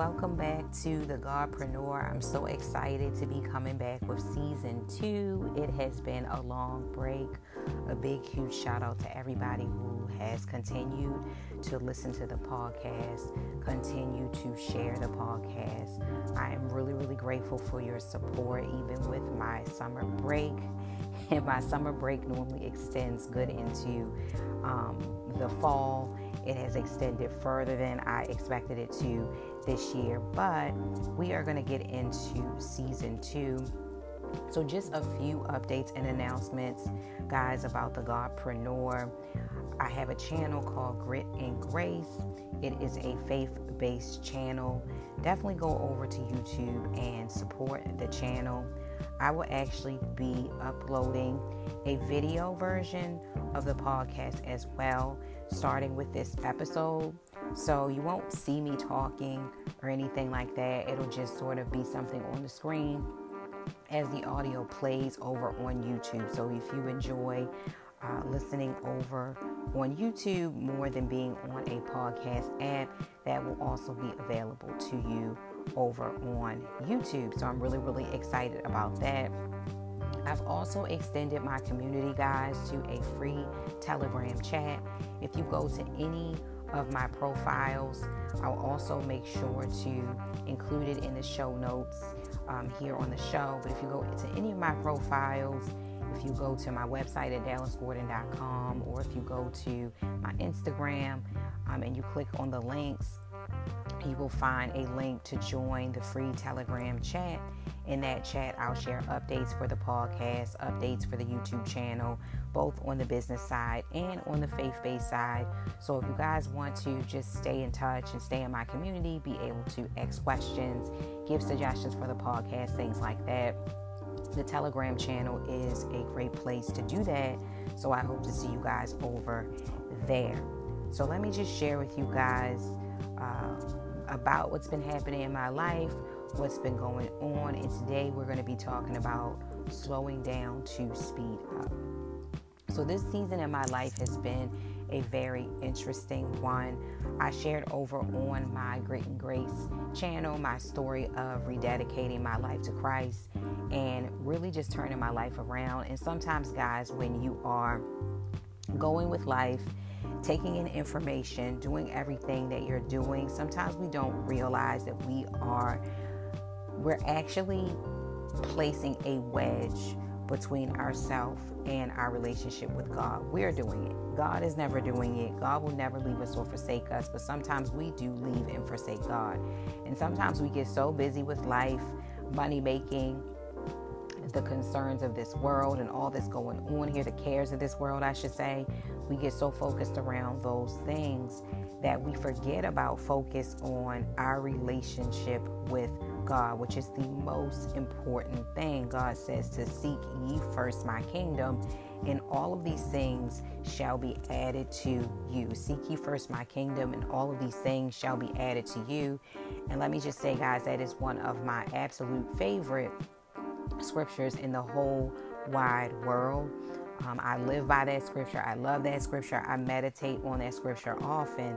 welcome back to the Godpreneur. I'm so excited to be coming back with season two. It has been a long break. A big, huge shout out to everybody who has continued to listen to the podcast, continue to share the podcast. I am really, really grateful for your support, even with my summer break. And my summer break normally extends good into um, the fall it has extended further than I expected it to this year, but we are going to get into season two. So, just a few updates and announcements, guys, about the Godpreneur. I have a channel called Grit and Grace. It is a faith based channel. Definitely go over to YouTube and support the channel. I will actually be uploading a video version of the podcast as well, starting with this episode. So you won't see me talking or anything like that. It'll just sort of be something on the screen as the audio plays over on YouTube. So if you enjoy uh, listening over on YouTube more than being on a podcast app, that will also be available to you over on YouTube. So I'm really, really excited about that. I've also extended my community guys to a free Telegram chat. If you go to any of my profiles, I'll also make sure to include it in the show notes um, here on the show. But if you go to any of my profiles, if you go to my website at dallasgordon.com or if you go to my Instagram um, and you click on the links, you will find a link to join the free Telegram chat. In that chat, I'll share updates for the podcast, updates for the YouTube channel, both on the business side and on the faith based side. So, if you guys want to just stay in touch and stay in my community, be able to ask questions, give suggestions for the podcast, things like that, the Telegram channel is a great place to do that. So, I hope to see you guys over there. So, let me just share with you guys. Uh, about what's been happening in my life, what's been going on. And today we're going to be talking about slowing down to speed up. So, this season in my life has been a very interesting one. I shared over on my Grit and Grace channel my story of rededicating my life to Christ and really just turning my life around. And sometimes, guys, when you are going with life taking in information, doing everything that you're doing, sometimes we don't realize that we are, we're actually placing a wedge between ourselves and our relationship with God. We're doing it. God is never doing it. God will never leave us or forsake us, but sometimes we do leave and forsake God. And sometimes we get so busy with life, money making, the concerns of this world and all that's going on here, the cares of this world, I should say, we get so focused around those things that we forget about focus on our relationship with God, which is the most important thing. God says to seek ye first my kingdom, and all of these things shall be added to you. Seek ye first my kingdom, and all of these things shall be added to you. And let me just say, guys, that is one of my absolute favorite scriptures in the whole wide world. Um, I live by that scripture. I love that scripture. I meditate on that scripture often.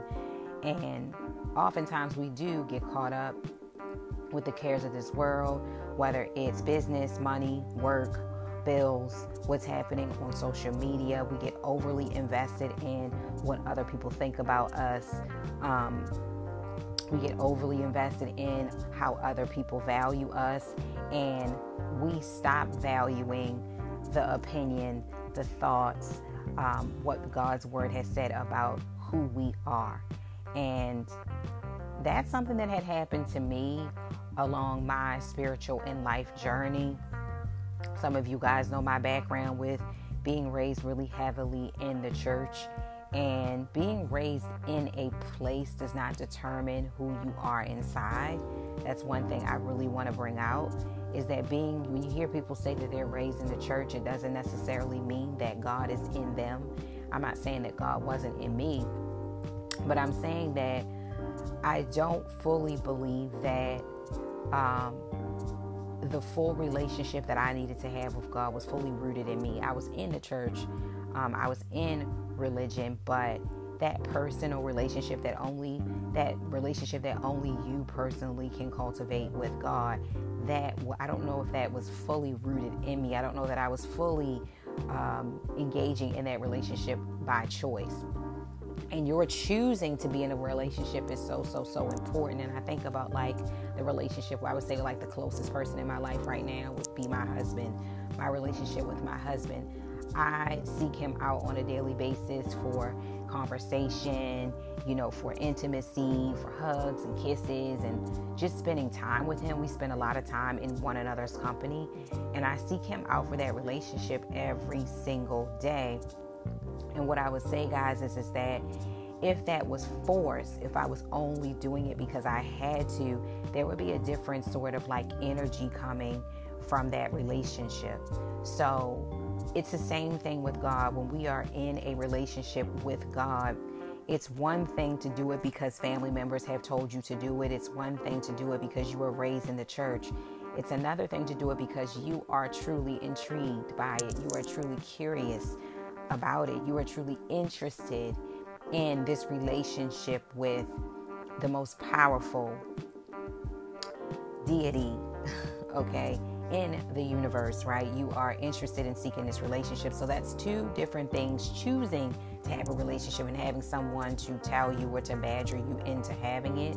And oftentimes we do get caught up with the cares of this world, whether it's business, money, work, bills, what's happening on social media. We get overly invested in what other people think about us. Um, we get overly invested in how other people value us, and we stop valuing the opinion, the thoughts, um, what God's word has said about who we are. And that's something that had happened to me along my spiritual and life journey. Some of you guys know my background with being raised really heavily in the church and being raised in a place does not determine who you are inside. That's one thing I really want to bring out is that being, when you hear people say that they're raised in the church, it doesn't necessarily mean that God is in them. I'm not saying that God wasn't in me, but I'm saying that I don't fully believe that um, the full relationship that I needed to have with God was fully rooted in me. I was in the church, um, I was in religion, but that personal relationship that only that relationship that only you personally can cultivate with God that I don't know if that was fully rooted in me. I don't know that I was fully um, engaging in that relationship by choice. And your choosing to be in a relationship is so, so, so important. And I think about like the relationship where I would say like the closest person in my life right now would be my husband, my relationship with my husband. I seek him out on a daily basis for conversation, you know, for intimacy, for hugs and kisses, and just spending time with him. We spend a lot of time in one another's company, and I seek him out for that relationship every single day. And what I would say, guys, is, is that if that was forced, if I was only doing it because I had to, there would be a different sort of like energy coming from that relationship. So it's the same thing with God. When we are in a relationship with God, it's one thing to do it because family members have told you to do it. It's one thing to do it because you were raised in the church. It's another thing to do it because you are truly intrigued by it. You are truly curious about it. You are truly interested in this relationship with the most powerful deity, okay? In the universe, right? You are interested in seeking this relationship. So that's two different things choosing to have a relationship and having someone to tell you or to badger you into having it.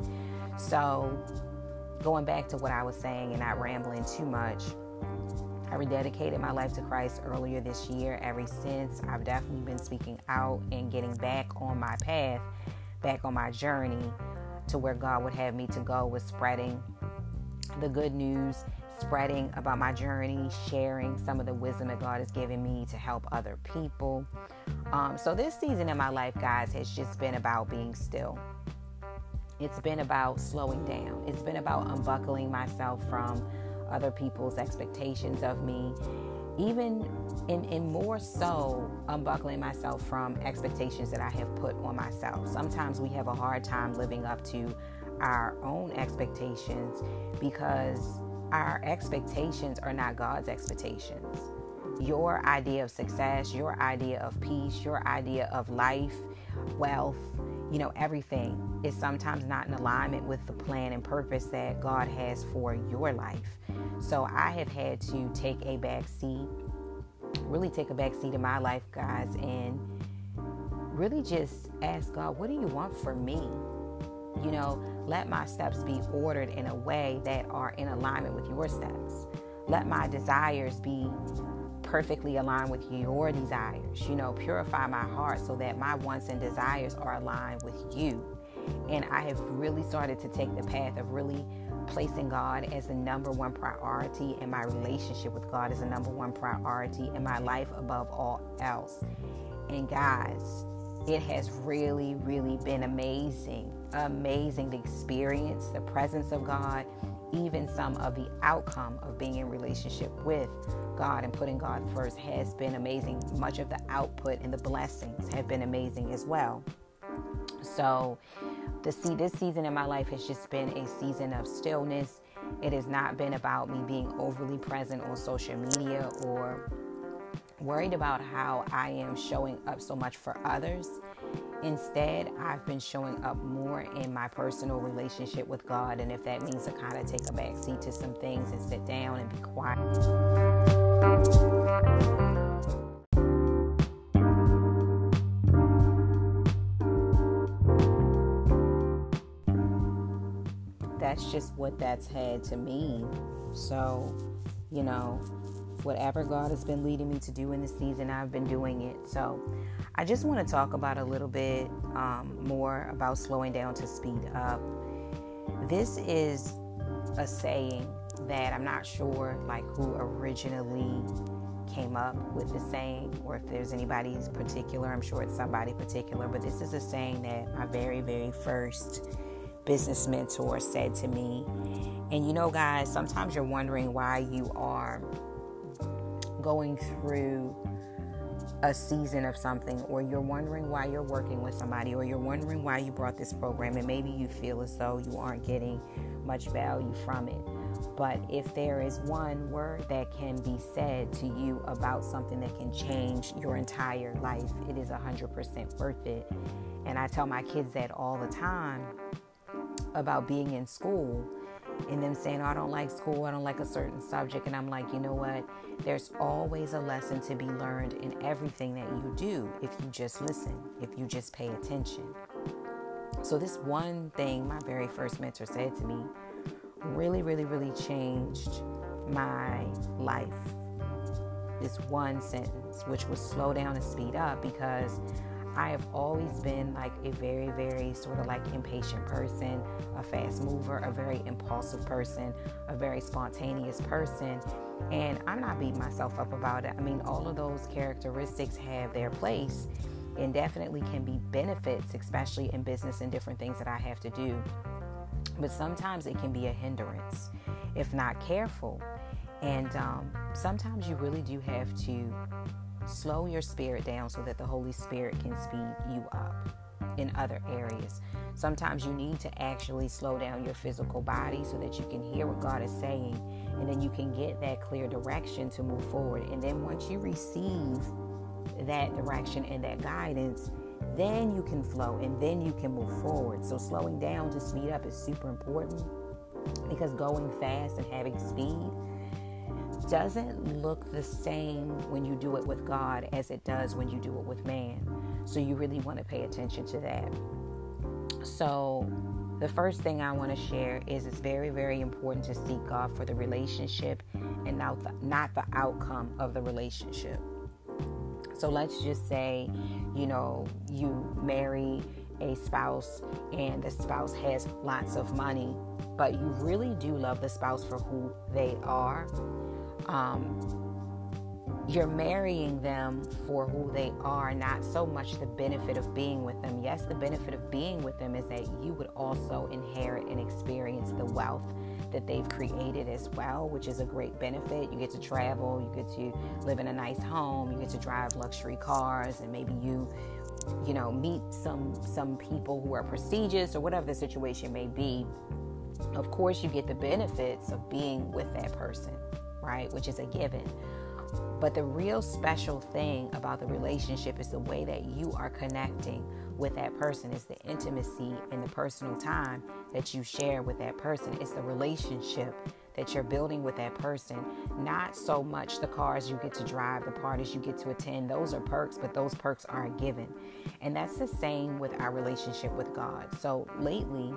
So, going back to what I was saying and not rambling too much, I rededicated my life to Christ earlier this year. Ever since, I've definitely been speaking out and getting back on my path, back on my journey to where God would have me to go with spreading the good news spreading about my journey, sharing some of the wisdom that God has given me to help other people. Um, so, this season in my life, guys, has just been about being still. It's been about slowing down. It's been about unbuckling myself from other people's expectations of me, even in, in more so unbuckling myself from expectations that I have put on myself. Sometimes we have a hard time living up to our own expectations because our expectations are not God's expectations. Your idea of success, your idea of peace, your idea of life, wealth, you know, everything is sometimes not in alignment with the plan and purpose that God has for your life. So I have had to take a back seat, really take a back seat in my life, guys, and really just ask God, what do you want for me? You know, let my steps be ordered in a way that are in alignment with your steps. Let my desires be perfectly aligned with your desires. You know, purify my heart so that my wants and desires are aligned with you. And I have really started to take the path of really placing God as the number one priority and my relationship with God as the number one priority in my life above all else. And guys, it has really, really been amazing amazing the experience, the presence of God, even some of the outcome of being in relationship with God and putting God first has been amazing. Much of the output and the blessings have been amazing as well. So, the see this season in my life has just been a season of stillness. It has not been about me being overly present on social media or worried about how I am showing up so much for others. Instead, I've been showing up more in my personal relationship with God. And if that means to kind of take a back seat to some things and sit down and be quiet. That's just what that's had to mean. So, you know, whatever God has been leading me to do in the season, I've been doing it. So I just want to talk about a little bit um, more about slowing down to speed up. This is a saying that I'm not sure like who originally came up with the saying or if there's anybody particular. I'm sure it's somebody particular, but this is a saying that my very, very first business mentor said to me. And you know, guys, sometimes you're wondering why you are going through a season of something, or you're wondering why you're working with somebody, or you're wondering why you brought this program, and maybe you feel as though you aren't getting much value from it. But if there is one word that can be said to you about something that can change your entire life, it is 100% worth it. And I tell my kids that all the time about being in school and them saying, oh, I don't like school, I don't like a certain subject. And I'm like, you know what? There's always a lesson to be learned in everything that you do if you just listen, if you just pay attention. So, this one thing my very first mentor said to me really, really, really changed my life. This one sentence, which was slow down and speed up, because I have always been like a very, very sort of like impatient person, a fast mover, a very impulsive person, a very spontaneous person. And I'm not beating myself up about it. I mean, all of those characteristics have their place and definitely can be benefits, especially in business and different things that I have to do. But sometimes it can be a hindrance if not careful. And um, sometimes you really do have to slow your spirit down so that the Holy Spirit can speed you up in other areas. Sometimes you need to actually slow down your physical body so that you can hear what God is saying and then you can get that clear direction to move forward. And then once you receive that direction and that guidance, then you can flow and then you can move forward. So slowing down to speed up is super important because going fast and having speed doesn't look the same when you do it with God as it does when you do it with man. So you really want to pay attention to that. So the first thing I want to share is it's very, very important to seek God for the relationship and not the, not the outcome of the relationship. So let's just say, you know, you marry a spouse and the spouse has lots of money, but you really do love the spouse for who they are um, you're marrying them for who they are, not so much the benefit of being with them. Yes, the benefit of being with them is that you would also inherit and experience the wealth that they've created as well, which is a great benefit. You get to travel, you get to live in a nice home, you get to drive luxury cars, and maybe you you know meet some some people who are prestigious or whatever the situation may be of course you get the benefits of being with that person right? Which is a given. But the real special thing about the relationship is the way that you are connecting with that person. It's the intimacy and the personal time that you share with that person. It's the relationship that you're building with that person. Not so much the cars you get to drive, the parties you get to attend. Those are perks, but those perks aren't given. And that's the same with our relationship with God. So lately,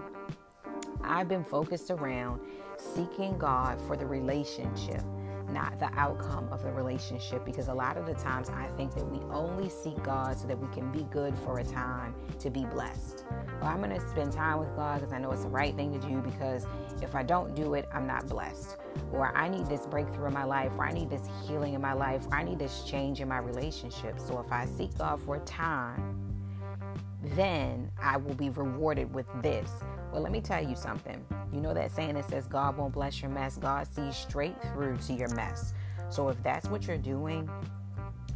I've been focused around seeking God for the relationship not the outcome of the relationship because a lot of the times I think that we only seek God so that we can be good for a time to be blessed. Well, I'm going to spend time with God because I know it's the right thing to do because if I don't do it, I'm not blessed. Or I need this breakthrough in my life, or I need this healing in my life, or I need this change in my relationship. So if I seek God for a time, then I will be rewarded with this. Well, let me tell you something. You know that saying that says God won't bless your mess, God sees straight through to your mess. So if that's what you're doing,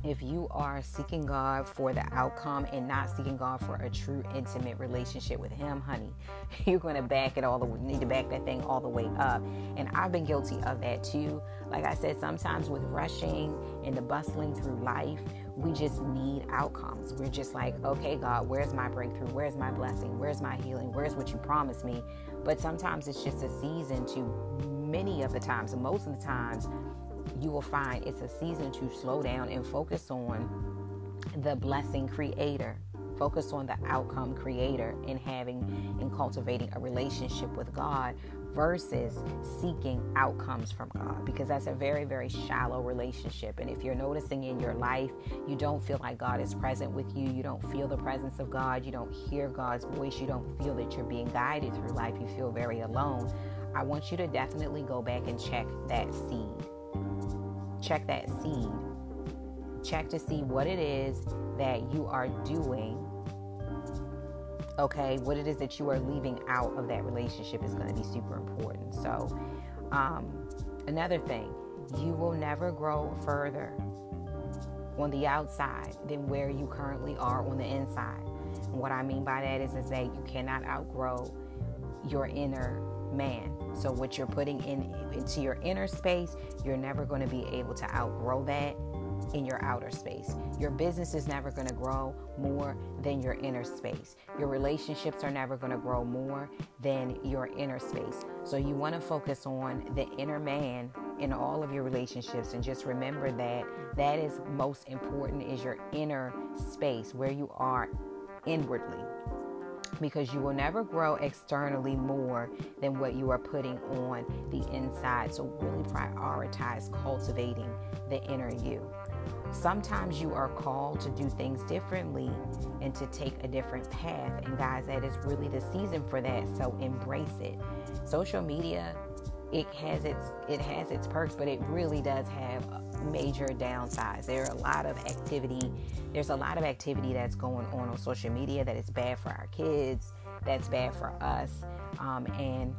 if you are seeking God for the outcome and not seeking God for a true intimate relationship with Him, honey, you're going to back it all the way, need to back that thing all the way up. And I've been guilty of that too. Like I said, sometimes with rushing and the bustling through life, we just need outcomes. We're just like, okay, God, where's my breakthrough? Where's my blessing? Where's my healing? Where's what you promised me? But sometimes it's just a season to many of the times, and most of the times, you will find it's a season to slow down and focus on the blessing creator focus on the outcome creator and having and cultivating a relationship with God versus seeking outcomes from God because that's a very, very shallow relationship. And if you're noticing in your life, you don't feel like God is present with you, you don't feel the presence of God, you don't hear God's voice, you don't feel that you're being guided through life, you feel very alone. I want you to definitely go back and check that seed. Check that seed. Check to see what it is that you are doing okay? What it is that you are leaving out of that relationship is going to be super important. So um, another thing you will never grow further on the outside than where you currently are on the inside. And what i mean by that is, is that you cannot outgrow your inner man. So what you're putting in into your inner space, you're never going to be able to outgrow that in your outer space. Your business is never going to grow more than your inner space. Your relationships are never going to grow more than your inner space. So you want to focus on the inner man in all of your relationships and just remember that that is most important is your inner space where you are inwardly because you will never grow externally more than what you are putting on the inside. So, really prioritize cultivating the inner you. Sometimes you are called to do things differently and to take a different path. And, guys, that is really the season for that. So, embrace it. Social media it has its it has its perks, but it really does have major downsides. There are a lot of activity. There's a lot of activity that's going on on social media that is bad for our kids. That's bad for us, um, and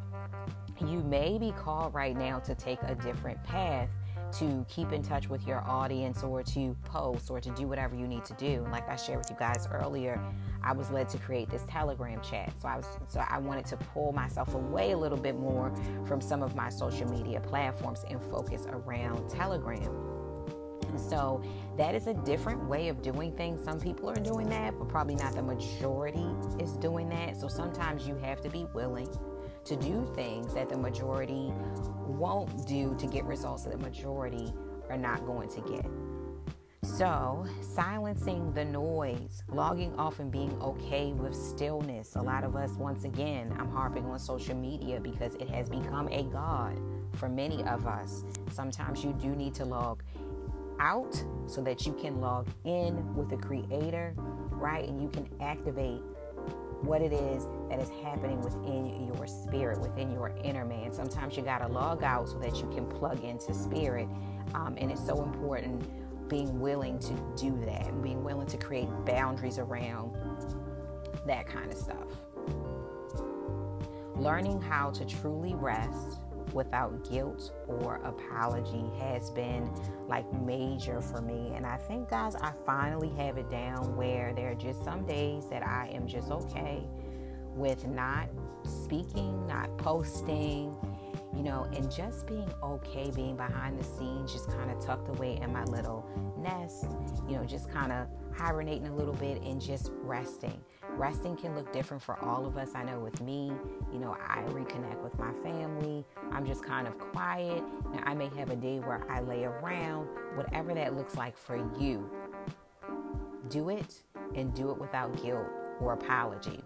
you may be called right now to take a different path to keep in touch with your audience or to post or to do whatever you need to do. Like I shared with you guys earlier, I was led to create this Telegram chat. So I was so I wanted to pull myself away a little bit more from some of my social media platforms and focus around Telegram. So that is a different way of doing things. Some people are doing that, but probably not the majority is doing that. So sometimes you have to be willing to do things that the majority won't do to get results that the majority are not going to get. So, silencing the noise, logging off and being okay with stillness. A lot of us, once again, I'm harping on social media because it has become a God for many of us. Sometimes you do need to log out so that you can log in with the Creator, right? And you can activate what it is that is happening within your spirit, within your inner man. Sometimes you got to log out so that you can plug into spirit. Um, and it's so important being willing to do that and being willing to create boundaries around that kind of stuff. Learning how to truly rest without guilt or apology has been like major for me. And I think, guys, I finally have it down where there are just some days that I am just okay with not speaking, not posting, you know, and just being okay being behind the scenes, just kind of tucked away in my little nest, you know, just kind of hibernating a little bit and just resting. Resting can look different for all of us. I know with me, you know, I reconnect with my family. I'm just kind of quiet. Now, I may have a day where I lay around, whatever that looks like for you. Do it and do it without guilt or apology.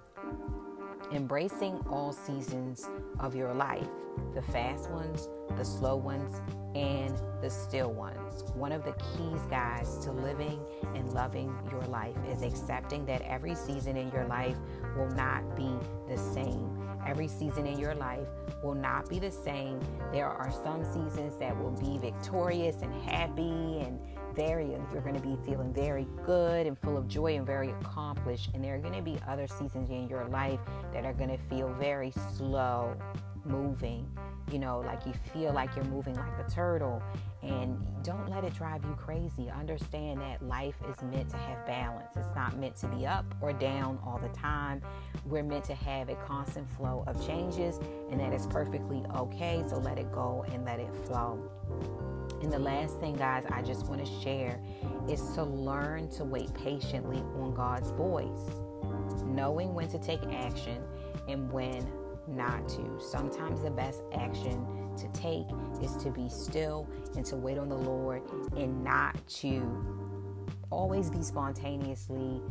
Embracing all seasons of your life the fast ones, the slow ones, and the still ones. One of the keys, guys, to living and loving your life is accepting that every season in your life will not be the same. Every season in your life will not be the same. There are some seasons that will be victorious and happy and very, you're going to be feeling very good and full of joy and very accomplished. And there are going to be other seasons in your life that are going to feel very slow moving you know, like you feel like you're moving like a turtle. And don't let it drive you crazy. Understand that life is meant to have balance. It's not meant to be up or down all the time. We're meant to have a constant flow of changes, and that is perfectly okay. So let it go and let it flow. And the last thing, guys, I just want to share is to learn to wait patiently on God's voice, knowing when to take action and when not to. Sometimes the best action to take is to be still and to wait on the Lord and not to always be spontaneously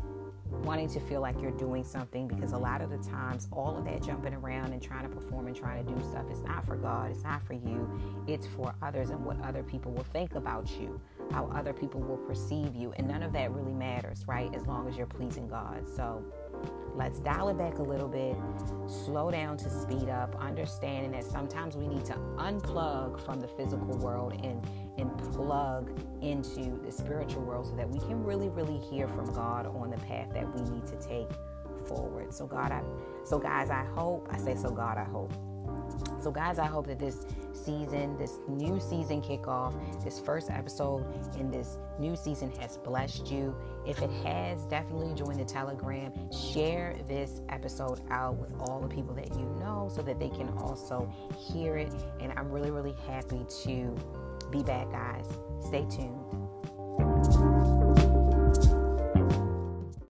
wanting to feel like you're doing something because a lot of the times all of that jumping around and trying to perform and trying to do stuff is not for God, it's not for you, it's for others and what other people will think about you, how other people will perceive you, and none of that really matters, right? As long as you're pleasing God. So Let's dial it back a little bit, slow down to speed up, understanding that sometimes we need to unplug from the physical world and, and plug into the spiritual world so that we can really, really hear from God on the path that we need to take forward. So God, I so guys, I hope, I say so God, I hope. So guys, I hope that this season, this new season kickoff, this first episode in this new season has blessed you. If it has, definitely join the Telegram. Share this episode out with all the people that you know so that they can also hear it. And I'm really, really happy to be back, guys. Stay tuned.